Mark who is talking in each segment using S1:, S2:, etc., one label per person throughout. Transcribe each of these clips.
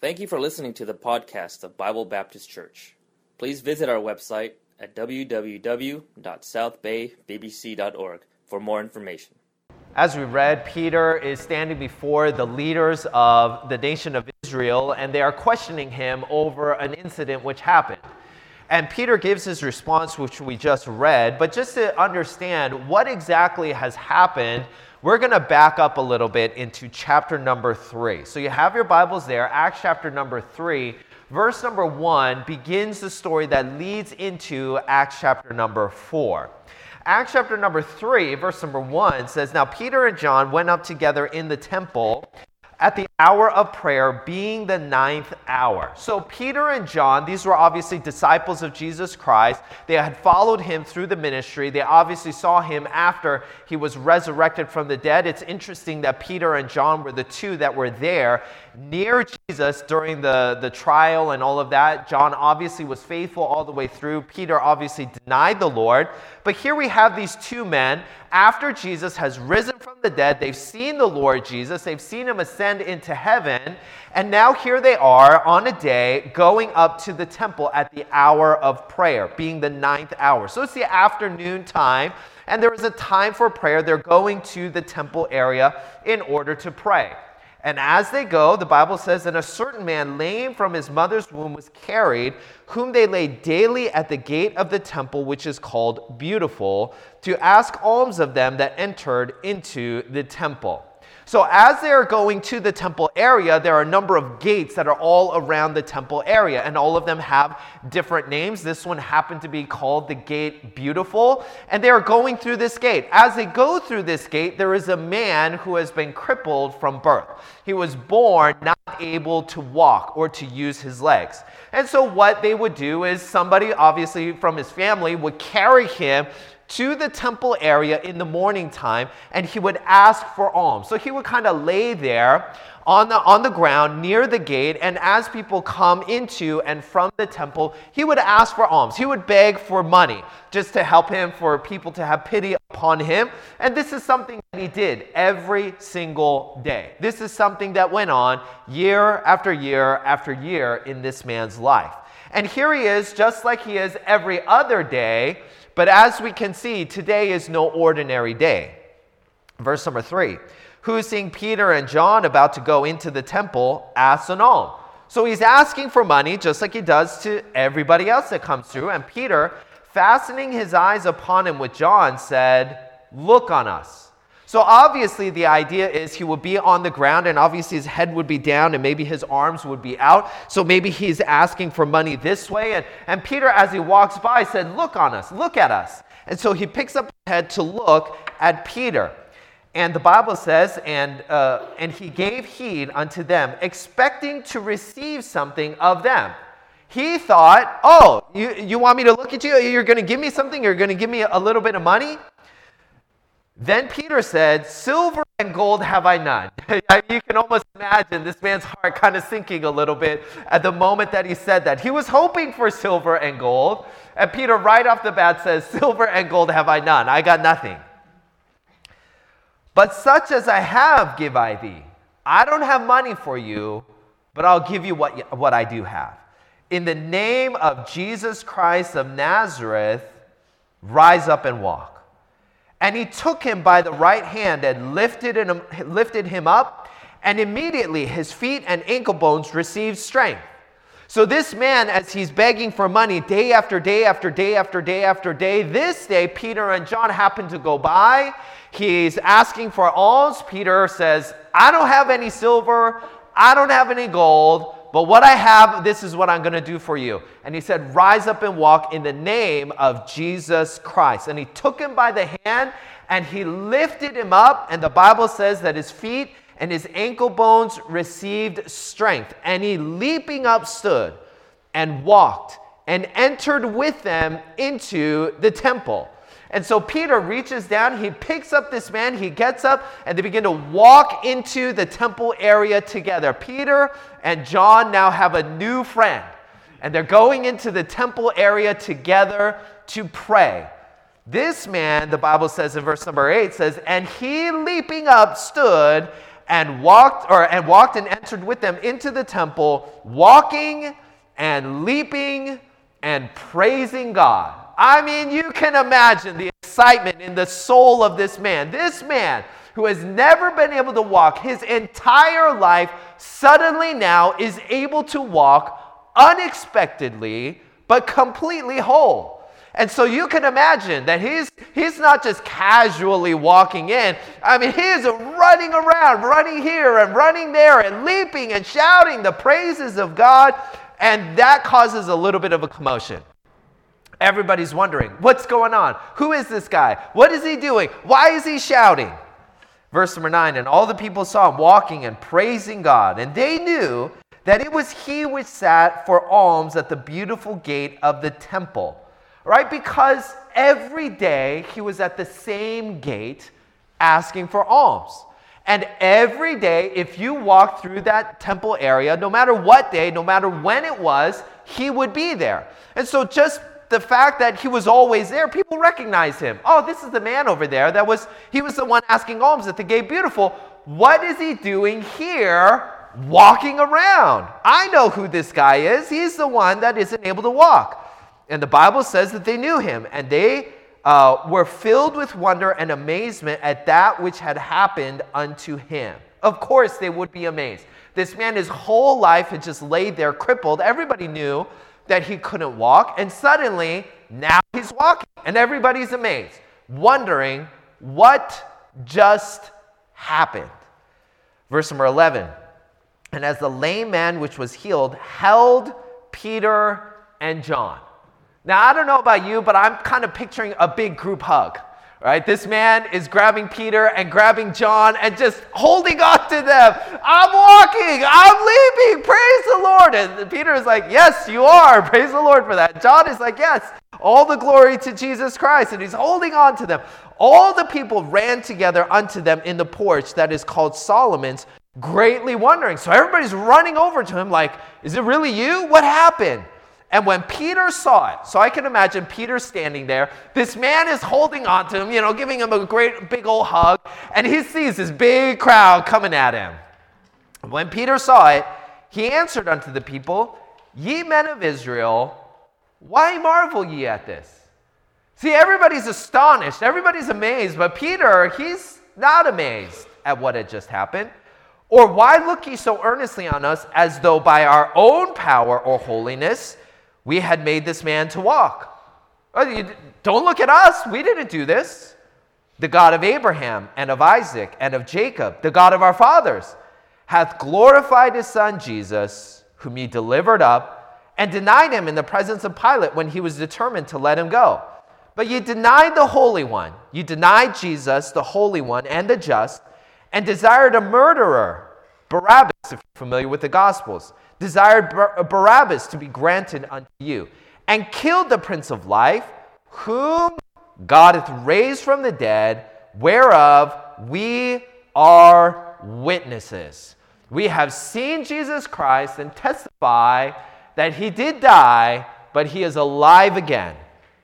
S1: Thank you for listening to the podcast of Bible Baptist Church. Please visit our website at www.southbaybbc.org for more information.
S2: As we read, Peter is standing before the leaders of the nation of Israel, and they are questioning him over an incident which happened. And Peter gives his response, which we just read. But just to understand what exactly has happened, we're going to back up a little bit into chapter number three. So you have your Bibles there, Acts chapter number three. Verse number one begins the story that leads into Acts chapter number four. Acts chapter number three, verse number one says, Now Peter and John went up together in the temple at the hour of prayer being the ninth hour. So, Peter and John, these were obviously disciples of Jesus Christ. They had followed him through the ministry. They obviously saw him after he was resurrected from the dead. It's interesting that Peter and John were the two that were there near Jesus during the, the trial and all of that. John obviously was faithful all the way through. Peter obviously denied the Lord. But here we have these two men. After Jesus has risen from the dead, they've seen the Lord Jesus, they've seen him ascend into heaven. And now here they are on a day going up to the temple at the hour of prayer, being the ninth hour. So it's the afternoon time. And there is a time for prayer. They're going to the temple area in order to pray. And as they go, the Bible says, that a certain man, lame from his mother's womb, was carried, whom they laid daily at the gate of the temple, which is called Beautiful, to ask alms of them that entered into the temple. So, as they are going to the temple area, there are a number of gates that are all around the temple area, and all of them have different names. This one happened to be called the Gate Beautiful, and they are going through this gate. As they go through this gate, there is a man who has been crippled from birth. He was born not able to walk or to use his legs. And so, what they would do is somebody, obviously from his family, would carry him to the temple area in the morning time and he would ask for alms. So he would kind of lay there on the, on the ground near the gate, and as people come into and from the temple, he would ask for alms. He would beg for money just to help him, for people to have pity upon him. And this is something that he did every single day. This is something that went on year after year after year in this man's life. And here he is, just like he is every other day but as we can see, today is no ordinary day. Verse number three Who seeing Peter and John about to go into the temple asks an alms. So he's asking for money just like he does to everybody else that comes through. And Peter, fastening his eyes upon him with John, said, Look on us. So obviously, the idea is he would be on the ground, and obviously his head would be down, and maybe his arms would be out. So maybe he's asking for money this way. And, and Peter, as he walks by, said, Look on us, look at us. And so he picks up his head to look at Peter. And the Bible says, and, uh, and he gave heed unto them, expecting to receive something of them. He thought, oh, you, you want me to look at you? You're going to give me something? You're going to give me a little bit of money? Then Peter said, Silver and gold have I none. you can almost imagine this man's heart kind of sinking a little bit at the moment that he said that. He was hoping for silver and gold. And Peter, right off the bat, says, Silver and gold have I none. I got nothing. But such as I have, give I thee. I don't have money for you, but I'll give you what, what I do have. In the name of Jesus Christ of Nazareth, rise up and walk. And he took him by the right hand and lifted him, lifted him up, and immediately his feet and ankle bones received strength. So, this man, as he's begging for money day after day after day after day after day, this day, Peter and John happen to go by. He's asking for alms. Peter says, I don't have any silver, I don't have any gold, but what I have, this is what I'm going to do for you. And he said, Rise up and walk in the name of Jesus Christ. And he took him by the hand and he lifted him up. And the Bible says that his feet and his ankle bones received strength. And he leaping up stood and walked and entered with them into the temple. And so Peter reaches down, he picks up this man, he gets up, and they begin to walk into the temple area together. Peter and John now have a new friend, and they're going into the temple area together to pray. This man, the Bible says in verse number 8, says, And he leaping up stood and walked or and walked and entered with them into the temple, walking and leaping and praising God. I mean, you can imagine the excitement in the soul of this man. This man who has never been able to walk his entire life suddenly now is able to walk unexpectedly but completely whole. And so you can imagine that he's, he's not just casually walking in. I mean, he is running around, running here and running there, and leaping and shouting the praises of God. And that causes a little bit of a commotion. Everybody's wondering, what's going on? Who is this guy? What is he doing? Why is he shouting? Verse number nine, and all the people saw him walking and praising God, and they knew that it was he which sat for alms at the beautiful gate of the temple right? Because every day he was at the same gate asking for alms. And every day, if you walked through that temple area, no matter what day, no matter when it was, he would be there. And so, just the fact that he was always there, people recognize him. Oh, this is the man over there that was, he was the one asking alms at the gate beautiful. What is he doing here walking around? I know who this guy is. He's the one that isn't able to walk. And the Bible says that they knew him, and they uh, were filled with wonder and amazement at that which had happened unto him. Of course, they would be amazed. This man, his whole life had just laid there crippled. Everybody knew that he couldn't walk, and suddenly, now he's walking, and everybody's amazed, wondering what just happened. Verse number 11 And as the lame man which was healed held Peter and John. Now, I don't know about you, but I'm kind of picturing a big group hug. Right? This man is grabbing Peter and grabbing John and just holding on to them. I'm walking, I'm leaping, praise the Lord. And Peter is like, Yes, you are, praise the Lord for that. John is like, Yes, all the glory to Jesus Christ. And he's holding on to them. All the people ran together unto them in the porch that is called Solomon's, greatly wondering. So everybody's running over to him, like, Is it really you? What happened? And when Peter saw it, so I can imagine Peter standing there, this man is holding on to him, you know, giving him a great big old hug, and he sees this big crowd coming at him. When Peter saw it, he answered unto the people, Ye men of Israel, why marvel ye at this? See, everybody's astonished, everybody's amazed, but Peter, he's not amazed at what had just happened. Or why look ye so earnestly on us as though by our own power or holiness we had made this man to walk. Oh, don't look at us. We didn't do this. The God of Abraham and of Isaac and of Jacob, the God of our fathers, hath glorified his son Jesus, whom he delivered up, and denied him in the presence of Pilate when he was determined to let him go. But ye denied the Holy One. You denied Jesus, the Holy One and the just, and desired a murderer, Barabbas, if you're familiar with the Gospels desired uh, Barabbas to be granted unto you, and killed the Prince of Life, whom God hath raised from the dead, whereof we are witnesses. We have seen Jesus Christ and testify that he did die, but he is alive again.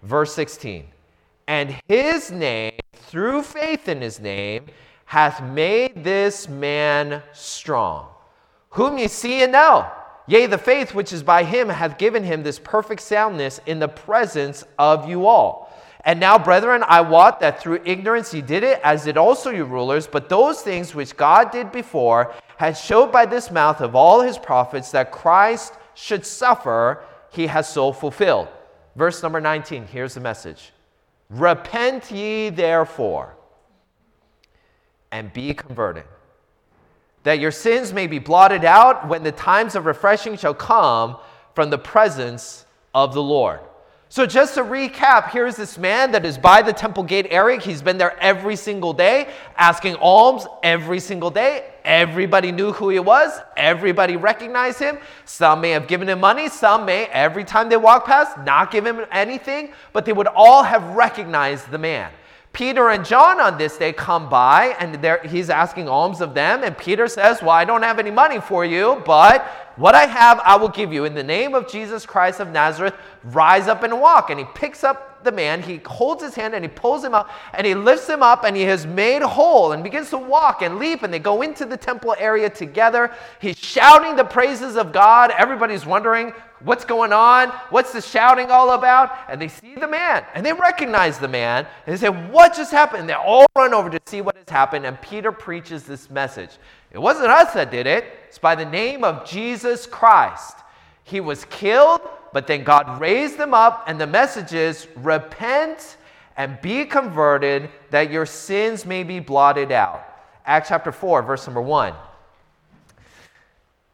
S2: Verse 16. And his name, through faith in his name, hath made this man strong, whom ye see and know Yea, the faith which is by him hath given him this perfect soundness in the presence of you all. And now, brethren, I wot that through ignorance ye did it, as did also your rulers. But those things which God did before had showed by this mouth of all his prophets that Christ should suffer, he has so fulfilled. Verse number 19, here's the message Repent ye therefore and be converted that your sins may be blotted out when the times of refreshing shall come from the presence of the Lord. So, just to recap, here's this man that is by the temple gate area. He's been there every single day, asking alms every single day. Everybody knew who he was, everybody recognized him. Some may have given him money, some may, every time they walk past, not give him anything, but they would all have recognized the man. Peter and John on this day come by and he's asking alms of them. And Peter says, Well, I don't have any money for you, but What I have, I will give you. In the name of Jesus Christ of Nazareth, rise up and walk. And he picks up the man, he holds his hand and he pulls him up and he lifts him up and he is made whole and begins to walk and leap and they go into the temple area together. He's shouting the praises of God. Everybody's wondering, what's going on? What's the shouting all about? And they see the man and they recognize the man and they say, What just happened? And they all run over to see what has happened. And Peter preaches this message. It wasn't us that did it, it's by the name of Jesus Christ. He was killed, but then God raised him up, and the message is repent and be converted that your sins may be blotted out. Acts chapter 4, verse number 1.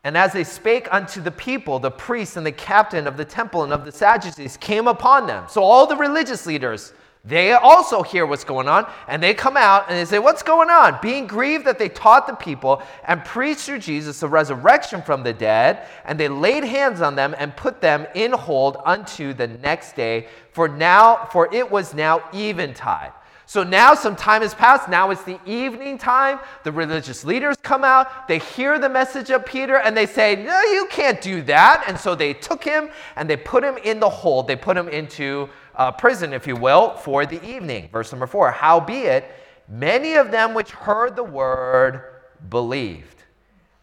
S2: And as they spake unto the people, the priests and the captain of the temple and of the Sadducees came upon them. So all the religious leaders, they also hear what's going on and they come out and they say, What's going on? Being grieved that they taught the people and preached through Jesus the resurrection from the dead, and they laid hands on them and put them in hold unto the next day. For now, for it was now eventide. So now some time has passed. Now it's the evening time. The religious leaders come out. They hear the message of Peter and they say, No, you can't do that. And so they took him and they put him in the hold. They put him into uh, prison, if you will, for the evening. Verse number four Howbeit, many of them which heard the word believed.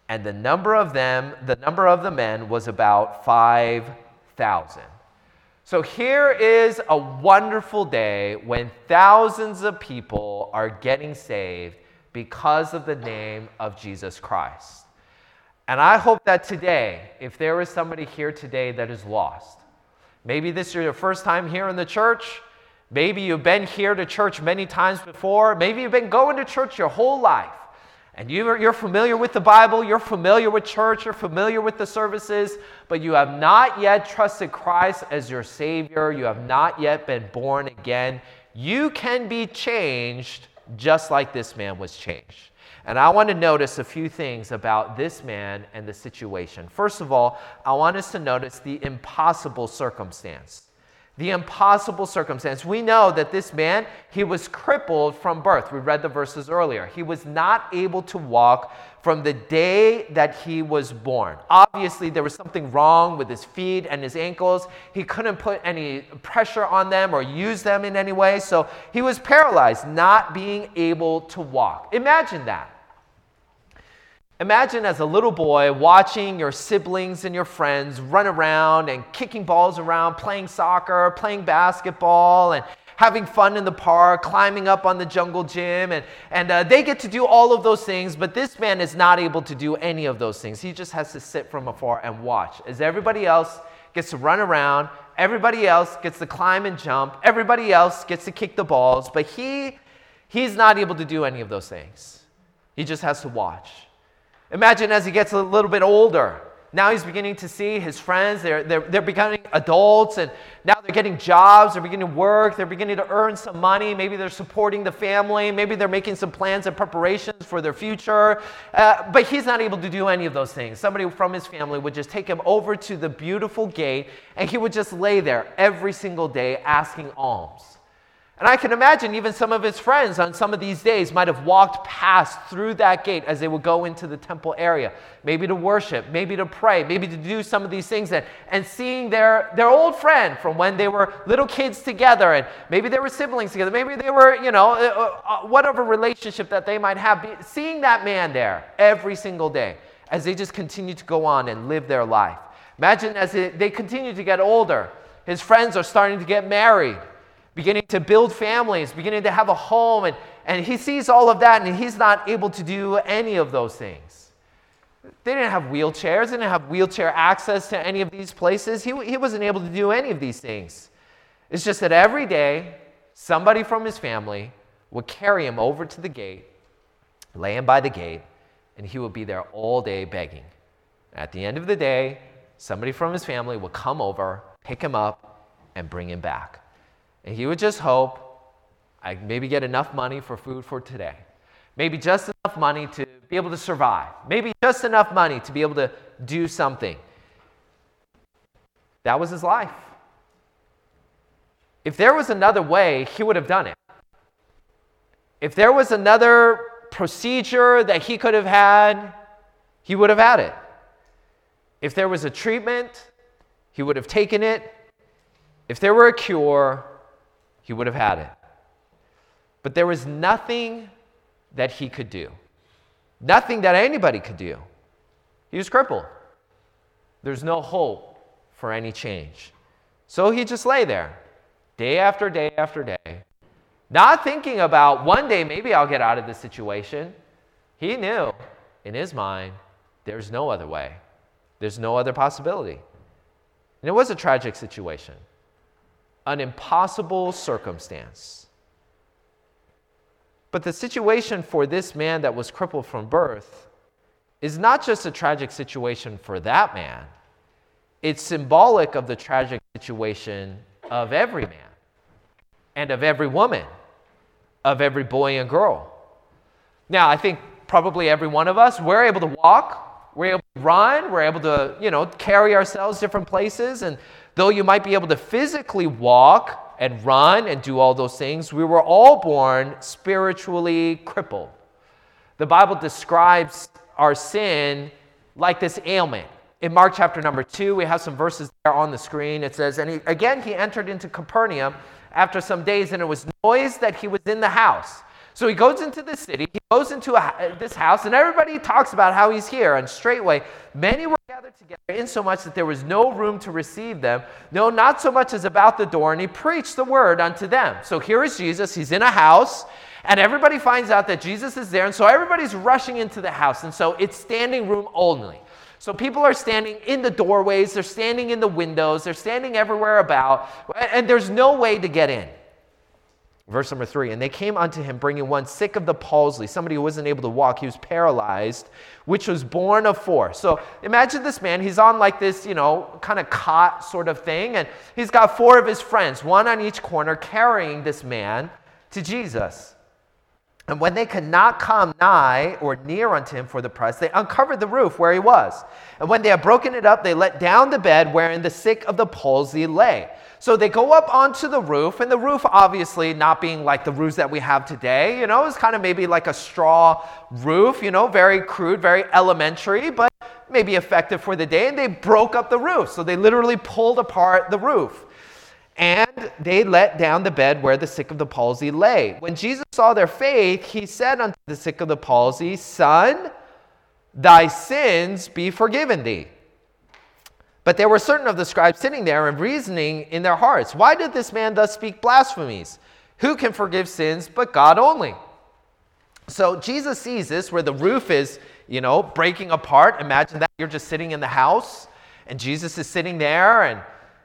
S2: And the number of them, the number of the men was about 5,000. So here is a wonderful day when thousands of people are getting saved because of the name of Jesus Christ. And I hope that today, if there is somebody here today that is lost, maybe this is your first time here in the church, maybe you've been here to church many times before, maybe you've been going to church your whole life. And you're familiar with the Bible, you're familiar with church, you're familiar with the services, but you have not yet trusted Christ as your Savior, you have not yet been born again, you can be changed just like this man was changed. And I want to notice a few things about this man and the situation. First of all, I want us to notice the impossible circumstance the impossible circumstance. We know that this man, he was crippled from birth. We read the verses earlier. He was not able to walk from the day that he was born. Obviously, there was something wrong with his feet and his ankles. He couldn't put any pressure on them or use them in any way. So he was paralyzed, not being able to walk. Imagine that. Imagine as a little boy watching your siblings and your friends run around and kicking balls around, playing soccer, playing basketball, and having fun in the park, climbing up on the jungle gym, and, and uh, they get to do all of those things, but this man is not able to do any of those things. He just has to sit from afar and watch as everybody else gets to run around, everybody else gets to climb and jump, everybody else gets to kick the balls, but he, he's not able to do any of those things. He just has to watch. Imagine as he gets a little bit older. Now he's beginning to see his friends. They're, they're, they're becoming adults, and now they're getting jobs. They're beginning to work. They're beginning to earn some money. Maybe they're supporting the family. Maybe they're making some plans and preparations for their future. Uh, but he's not able to do any of those things. Somebody from his family would just take him over to the beautiful gate, and he would just lay there every single day asking alms. And I can imagine even some of his friends on some of these days might have walked past through that gate as they would go into the temple area, maybe to worship, maybe to pray, maybe to do some of these things, and, and seeing their, their old friend from when they were little kids together, and maybe they were siblings together, maybe they were, you know, uh, uh, uh whatever relationship that they might have, seeing that man there every single day as they just continue to go on and live their life. Imagine as they continue to get older, his friends are starting to get married beginning to build families, beginning to have a home, and, and he sees all of that, and he's not able to do any of those things. They didn't have wheelchairs, they didn't have wheelchair access to any of these places. He, he wasn't able to do any of these things. It's just that every day, somebody from his family would carry him over to the gate, lay him by the gate, and he would be there all day begging. At the end of the day, somebody from his family would come over, pick him up, and bring him back. And he would just hope I maybe get enough money for food for today. Maybe just enough money to be able to survive. Maybe just enough money to be able to do something. That was his life. If there was another way, he would have done it. If there was another procedure that he could have had, he would have had it. If there was a treatment, he would have taken it. If there were a cure, he would have had it. But there was nothing that he could do, nothing that anybody could do. He was crippled. There's no hope for any change. So he just lay there, day after day after day, not thinking about one day maybe I'll get out of this situation. He knew in his mind there's no other way, there's no other possibility. And it was a tragic situation, an impossible circumstance. But the situation for this man that was crippled from birth is not just a tragic situation for that man, it's symbolic of the tragic situation of every man and of every woman, of every boy and girl. Now, I think probably every one of us, we're able to walk, we're able to run, we're able to, you know, carry ourselves different places. And though you might be able to physically walk and run and do all those things, we were all born spiritually crippled. The Bible describes our sin like this ailment. In Mark chapter number two, we have some verses there on the screen. It says, And he, again he entered into Capernaum after some days, and it was noise that he was in the house. So he goes into the city, he goes into a, this house, and everybody talks about how he's here. And straightway, many were gathered together, insomuch that there was no room to receive them, no, not so much as about the door, and he preached the word unto them. So here is Jesus, he's in a house, and everybody finds out that Jesus is there, and so everybody's rushing into the house, and so it's standing room only. So people are standing in the doorways, they're standing in the windows, they're standing everywhere about, and there's no way to get in. Verse number three, and they came unto him bringing one sick of the palsy, somebody who wasn't able to walk, he was paralyzed, which was borne of four. So imagine this man, he's on like this, you know, kind of cot sort of thing, and he's got four of his friends, one on each corner, carrying this man to Jesus. And when they could not come nigh or near unto him for the press, they uncovered the roof where he was. And when they had broken it up, they let down the bed wherein the sick of the palsy lay. So they go up onto the roof, and the roof, obviously, not being like the roofs that we have today, you know, is kind of maybe like a straw roof, you know, very crude, very elementary, but maybe effective for the day. And they broke up the roof. So they literally pulled apart the roof. And they let down the bed where the sick of the palsy lay. When Jesus saw their faith, he said unto the sick of the palsy, Son, thy sins be forgiven thee. But there were certain of the scribes sitting there and reasoning in their hearts, Why did this man thus speak blasphemies? Who can forgive sins but God only? So Jesus sees this where the roof is, you know, breaking apart. Imagine that you're just sitting in the house and Jesus is sitting there and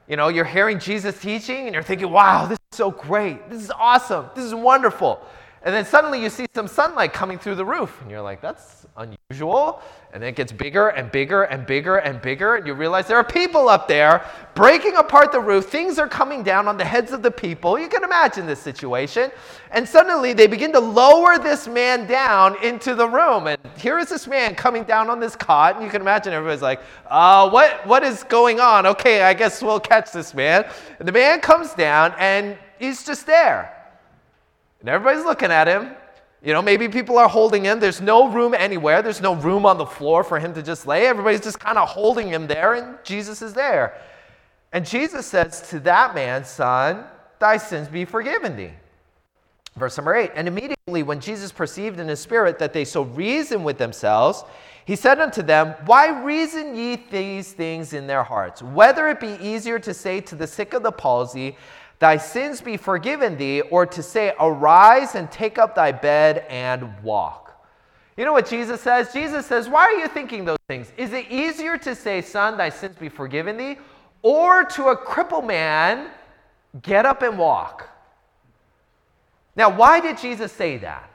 S2: you know, you're hearing Jesus teaching and you're thinking, wow, this is so great. This is awesome. This is wonderful. And then suddenly you see some sunlight coming through the roof, and you're like, that's unusual. And then it gets bigger and bigger and bigger and bigger, and you realize there are people up there breaking apart the roof. Things are coming down on the heads of the people. You can imagine this situation. And suddenly they begin to lower this man down into the room. And here is this man coming down on this cot, and you can imagine everybody's like, uh, what, what is going on? Okay, I guess we'll catch this man. And the man comes down, and he's just there. And everybody's looking at him. You know, maybe people are holding him. There's no room anywhere. There's no room on the floor for him to just lay. Everybody's just kind of holding him there, and Jesus is there. And Jesus says to that man, Son, thy sins be forgiven thee. Verse number eight. And immediately when Jesus perceived in his spirit that they so reasoned with themselves, he said unto them, Why reason ye these things in their hearts? Whether it be easier to say to the sick of the palsy, Thy sins be forgiven thee, or to say, Arise and take up thy bed and walk. You know what Jesus says? Jesus says, Why are you thinking those things? Is it easier to say, Son, thy sins be forgiven thee, or to a crippled man, Get up and walk? Now, why did Jesus say that?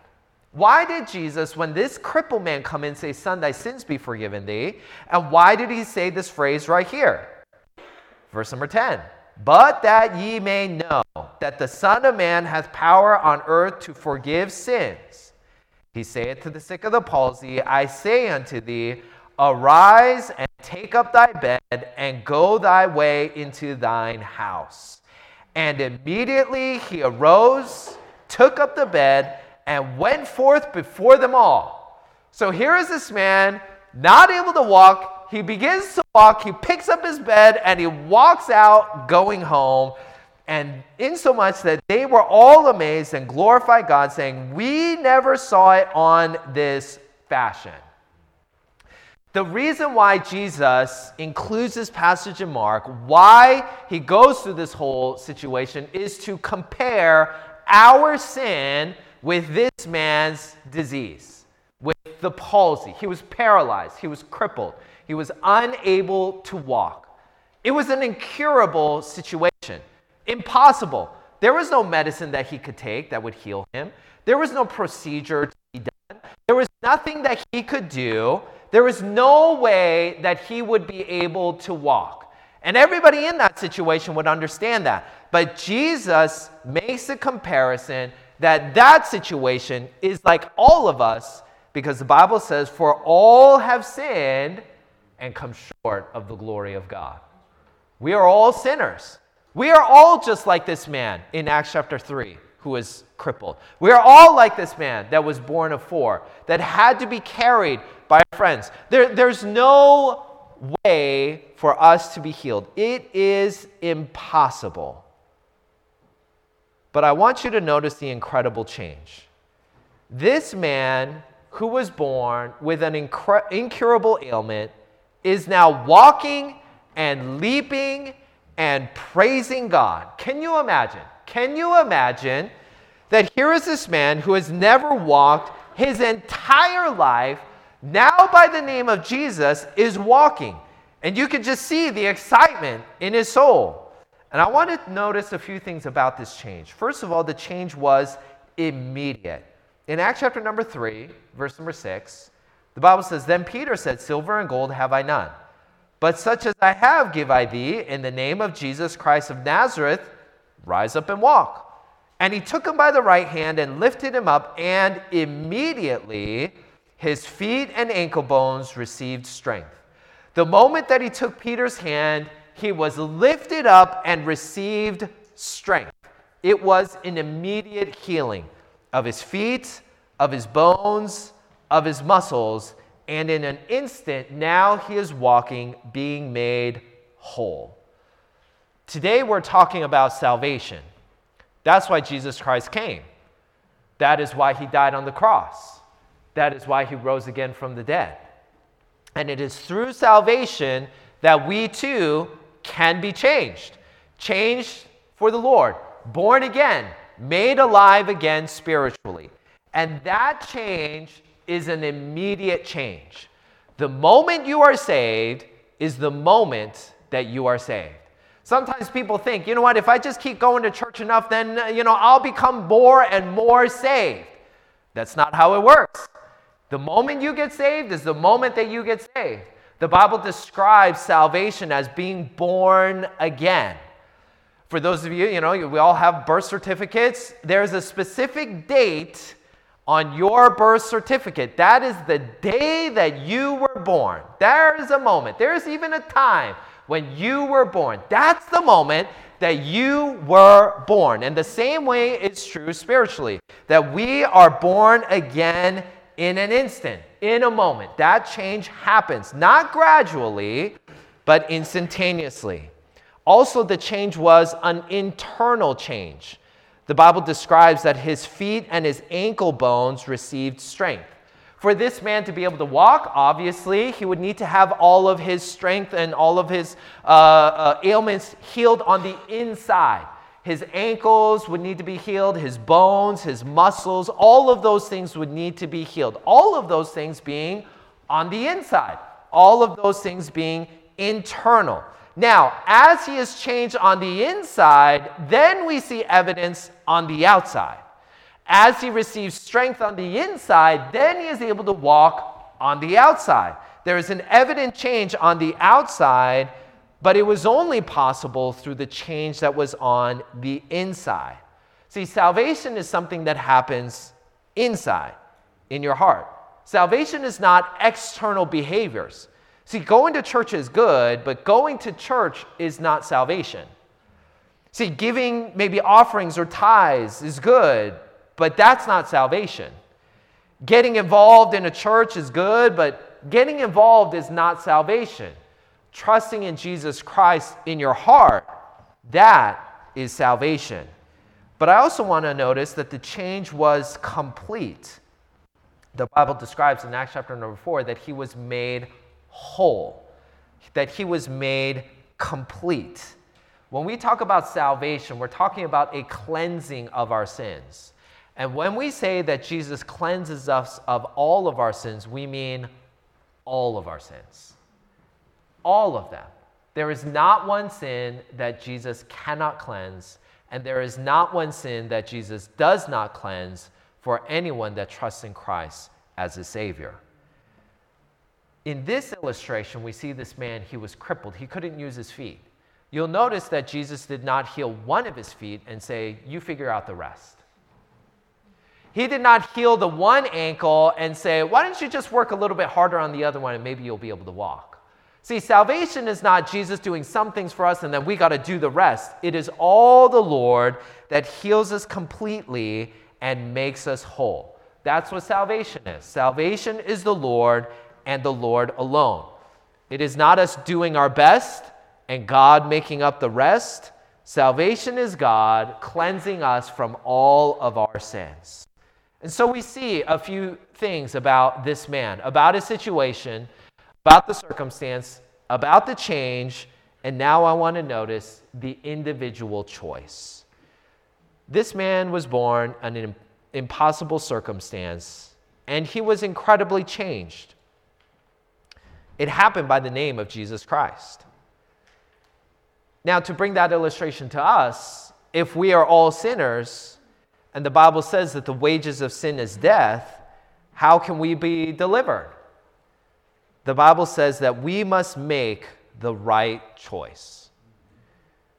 S2: Why did Jesus, when this crippled man come in, say, Son, thy sins be forgiven thee? And why did he say this phrase right here? Verse number 10 but that ye may know that the Son of Man hath power on earth to forgive sins. He saith to the sick of the palsy, I say unto thee, Arise and take up thy bed and go thy way into thine house. And immediately he arose, took up the bed, and went forth before them all. So here is this man, not able to walk, He begins to walk, he picks up his bed, and he walks out going home. And insomuch that they were all amazed and glorified God, saying, We never saw it on this fashion. The reason why Jesus includes this passage in Mark, why he goes through this whole situation, is to compare our sin with this man's disease, with the palsy. He was paralyzed, he was crippled, he was unable to walk. It was an incurable situation, impossible. There was no medicine that he could take that would heal him. There was no procedure to be done. There was nothing that he could do. There was no way that he would be able to walk. And everybody in that situation would understand that. But Jesus makes a comparison that that situation is like all of us because the Bible says, For all have sinned and come short of the glory of God. We are all sinners. We are all just like this man in Acts chapter 3 who was crippled. We are all like this man that was borne of four, that had to be carried by friends. There, there's no way for us to be healed, it is impossible. But I want you to notice the incredible change. This man who was born with an incurable ailment is now walking and leaping and praising God. Can you imagine? Can you imagine that here is this man who has never walked his entire life, now by the name of Jesus, is walking? And you can just see the excitement in his soul. And I want to notice a few things about this change. First of all, the change was immediate. In Acts chapter number 3, verse number 6, the Bible says, Then Peter said, Silver and gold have I none, but such as I have give I thee, in the name of Jesus Christ of Nazareth, rise up and walk. And he took him by the right hand and lifted him up, and immediately his feet and ankle bones received strength. The moment that he took Peter's hand, he was lifted up and received strength. It was an immediate healing of his feet, of his bones, of his muscles, and in an instant, now he is walking, being made whole. Today, we're talking about salvation. That's why Jesus Christ came. That is why he died on the cross. That is why he rose again from the dead. And it is through salvation that we too can be changed. Changed for the Lord, born again, made alive again spiritually. And that change is an immediate change. The moment you are saved is the moment that you are saved. Sometimes people think, you know what, if I just keep going to church enough, then, you know, I'll become more and more saved. That's not how it works. The moment you get saved is the moment that you get saved. The Bible describes salvation as being born again. For those of you, you know, we all have birth certificates. There's a specific date on your birth certificate. That is the day that you were born. There is a moment. There's even a time when you were born. That's the moment that you were born. And the same way is true spiritually, that we are born again in an instant, in a moment. That change happens, not gradually, but instantaneously. Also, the change was an internal change. The Bible describes that his feet and his ankle bones received strength. For this man to be able to walk, obviously, he would need to have all of his strength and all of his uh, uh, ailments healed on the inside. His ankles would need to be healed, his bones, his muscles, all of those things would need to be healed. All of those things being on the inside, all of those things being internal. Now, as he is changed on the inside, then we see evidence on the outside. As he receives strength on the inside, then he is able to walk on the outside. There is an evident change on the outside but it was only possible through the change that was on the inside. See, salvation is something that happens inside, in your heart. Salvation is not external behaviors. See, going to church is good, but going to church is not salvation. See, giving maybe offerings or tithes is good, but that's not salvation. Getting involved in a church is good, but getting involved is not salvation. Trusting in Jesus Christ in your heart, that is salvation. But I also want to notice that the change was complete. The Bible describes in Acts chapter number four that he was made whole, that he was made complete. When we talk about salvation, we're talking about a cleansing of our sins. And when we say that Jesus cleanses us of all of our sins, we mean all of our sins. All of them. There is not one sin that Jesus cannot cleanse, and there is not one sin that Jesus does not cleanse for anyone that trusts in Christ as a Savior. In this illustration, we see this man, he was crippled. He couldn't use his feet. You'll notice that Jesus did not heal one of his feet and say, You figure out the rest. He did not heal the one ankle and say, Why don't you just work a little bit harder on the other one and maybe you'll be able to walk? See, salvation is not Jesus doing some things for us and then we got to do the rest. It is all the Lord that heals us completely and makes us whole. That's what salvation is. Salvation is the Lord and the Lord alone. It is not us doing our best and God making up the rest. Salvation is God cleansing us from all of our sins. And so we see a few things about this man, about his situation, about the circumstance, about the change, and now I want to notice the individual choice. This man was born in an impossible circumstance, and he was incredibly changed. It happened by the name of Jesus Christ. Now, to bring that illustration to us, if we are all sinners, and the Bible says that the wages of sin is death, how can we be delivered? The Bible says that we must make the right choice.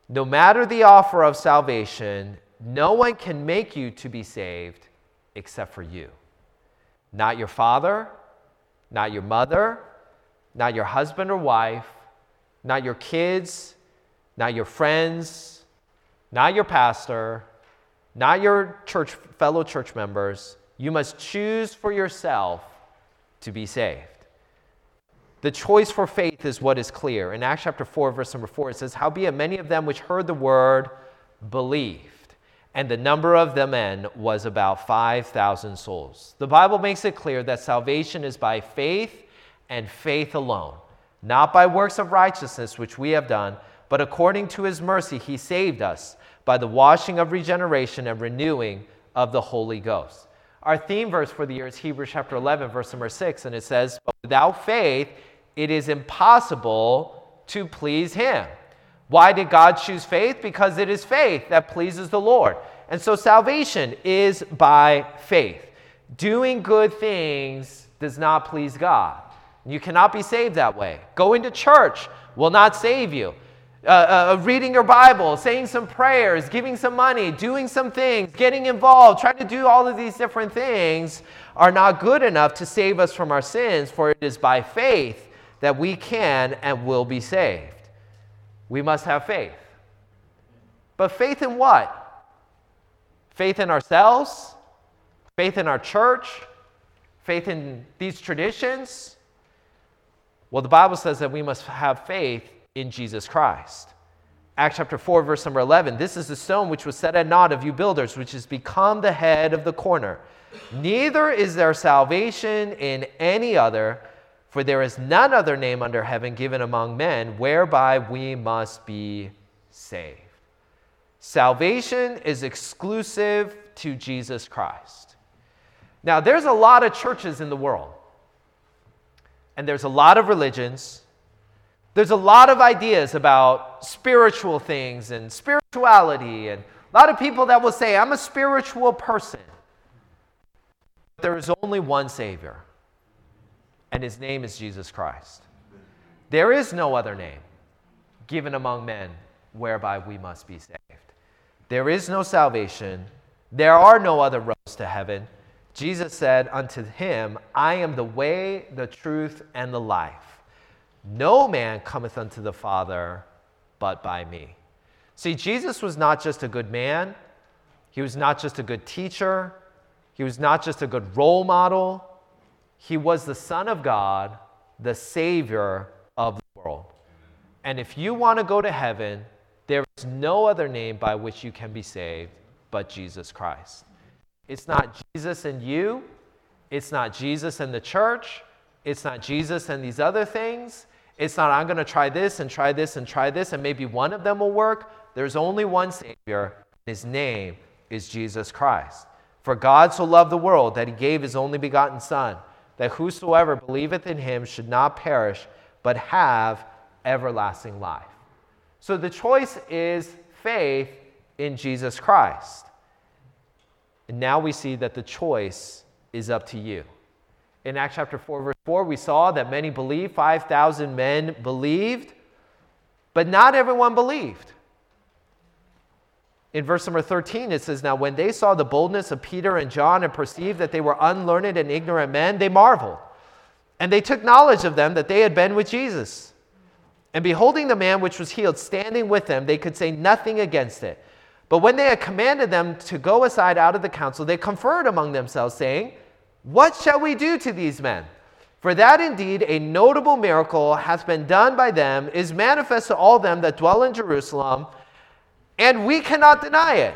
S2: No matter the offer of salvation, no one can make you to be saved except for you. Not your father, not your mother, not your husband or wife, not your kids, not your friends, not your pastor, not your church fellow church members. You must choose for yourself to be saved. The choice for faith is what is clear. In Acts chapter 4, verse number 4, it says, Howbeit many of them which heard the word believed, and the number of the men was about 5,000 souls. The Bible makes it clear that salvation is by faith and faith alone, not by works of righteousness which we have done, but according to his mercy he saved us by the washing of regeneration and renewing of the Holy Ghost. Our theme verse for the year is Hebrews chapter 11, verse number 6, and it says, without faith, it is impossible to please Him. Why did God choose faith? Because it is faith that pleases the Lord. And so salvation is by faith. Doing good things does not please God. You cannot be saved that way. Going to church will not save you uh, uh, reading your Bible, saying some prayers, giving some money, doing some things, getting involved, trying to do all of these different things are not good enough to save us from our sins, for it is by faith that we can and will be saved. We must have faith. But faith in what? Faith in ourselves? Faith in our church? Faith in these traditions? Well, the Bible says that we must have faith in Jesus Christ. Acts chapter 4, verse number 11. This is the stone which was set at naught of you builders, which has become the head of the corner. Neither is there salvation in any other, for there is none other name under heaven given among men whereby we must be saved. Salvation is exclusive to Jesus Christ. Now, there's a lot of churches in the world, and there's a lot of religions, there's a lot of ideas about spiritual things and spirituality, and a lot of people that will say, I'm a spiritual person. But there is only one Savior, and his name is Jesus Christ. There is no other name given among men whereby we must be saved. There is no salvation. There are no other roads to heaven. Jesus said unto him, I am the way, the truth, and the life. No man cometh unto the Father but by me. See, Jesus was not just a good man, he was not just a good teacher, he was not just a good role model. He was the Son of God the Savior of the world. And if you want to go to heaven, there is no other name by which you can be saved but Jesus Christ. It's not Jesus and you, it's not Jesus and the church, it's not Jesus and these other things. It's not, I'm going to try this and try this and try this, and maybe one of them will work. There's only one Savior. And his name is Jesus Christ. For God so loved the world that he gave his only begotten Son, that whosoever believeth in him should not perish, but have everlasting life. So the choice is faith in Jesus Christ. And now we see that the choice is up to you. In Acts chapter 4, verse 4, we saw that many believed, 5,000 men believed, but not everyone believed. In verse number 13, it says, Now when they saw the boldness of Peter and John and perceived that they were unlearned and ignorant men, they marveled. And they took knowledge of them that they had been with Jesus. And beholding the man which was healed standing with them, they could say nothing against it. But when they had commanded them to go aside out of the council, they conferred among themselves, saying, What shall we do to these men? For that indeed a notable miracle hath been done by them, is manifest to all them that dwell in Jerusalem, and we cannot deny it.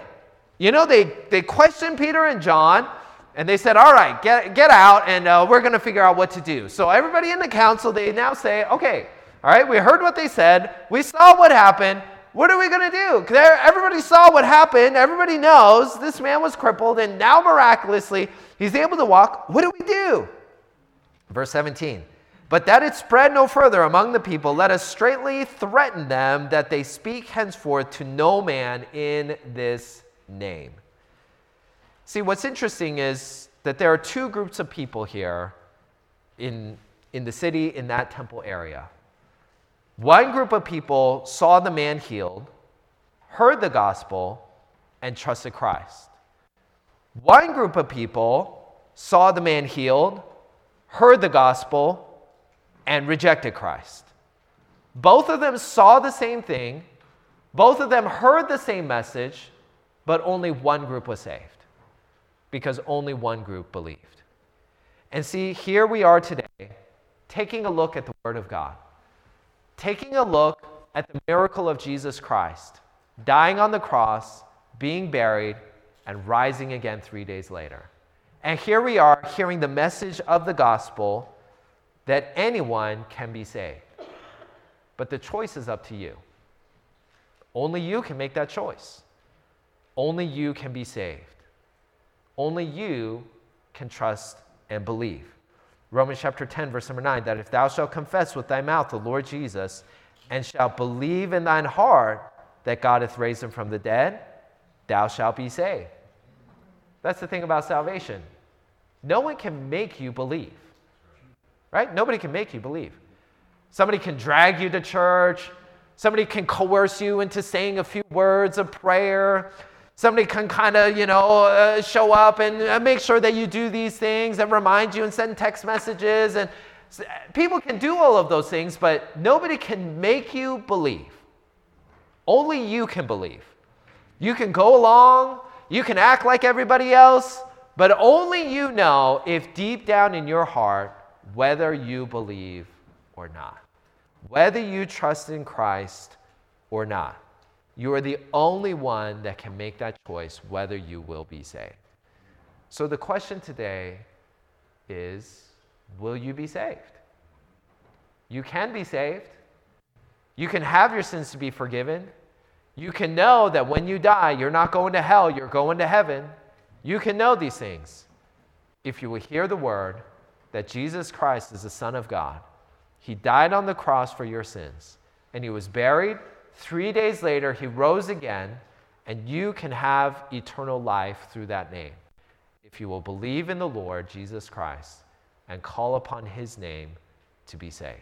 S2: You know, they, they questioned Peter and John, and they said, All right, get, get out, and uh, we're going to figure out what to do. So everybody in the council, they now say, Okay, all right, we heard what they said, we saw what happened. What are we going to do? Everybody saw what happened. Everybody knows this man was crippled, and now miraculously he's able to walk. What do we do? Verse 17. But that it spread no further among the people, let us straightly threaten them that they speak henceforth to no man in this name. See, what's interesting is that there are two groups of people here in, in the city, in that temple area. One group of people saw the man healed, heard the gospel, and trusted Christ. One group of people saw the man healed, heard the gospel, and rejected Christ. Both of them saw the same thing, both of them heard the same message, but only one group was saved because only one group believed. And see, here we are today taking a look at the Word of God taking a look at the miracle of Jesus Christ, dying on the cross, being buried, and rising again three days later. And here we are hearing the message of the gospel that anyone can be saved. But the choice is up to you. Only you can make that choice. Only you can be saved. Only you can trust and believe. Romans chapter 10, verse number 9, that if thou shalt confess with thy mouth the Lord Jesus, and shalt believe in thine heart that God hath raised him from the dead, thou shalt be saved. That's the thing about salvation. No one can make you believe, right? Nobody can make you believe. Somebody can drag you to church, somebody can coerce you into saying a few words of prayer. Somebody can kind of, you know, uh, show up and uh, make sure that you do these things and remind you and send text messages. And people can do all of those things, but nobody can make you believe. Only you can believe. You can go along, you can act like everybody else, but only you know if deep down in your heart whether you believe or not, whether you trust in Christ or not. You are the only one that can make that choice whether you will be saved. So the question today is will you be saved? You can be saved. You can have your sins to be forgiven. You can know that when you die, you're not going to hell, you're going to heaven. You can know these things if you will hear the word that Jesus Christ is the Son of God. He died on the cross for your sins, and he was buried Three days later, he rose again, and you can have eternal life through that name if you will believe in the Lord Jesus Christ and call upon his name to be saved.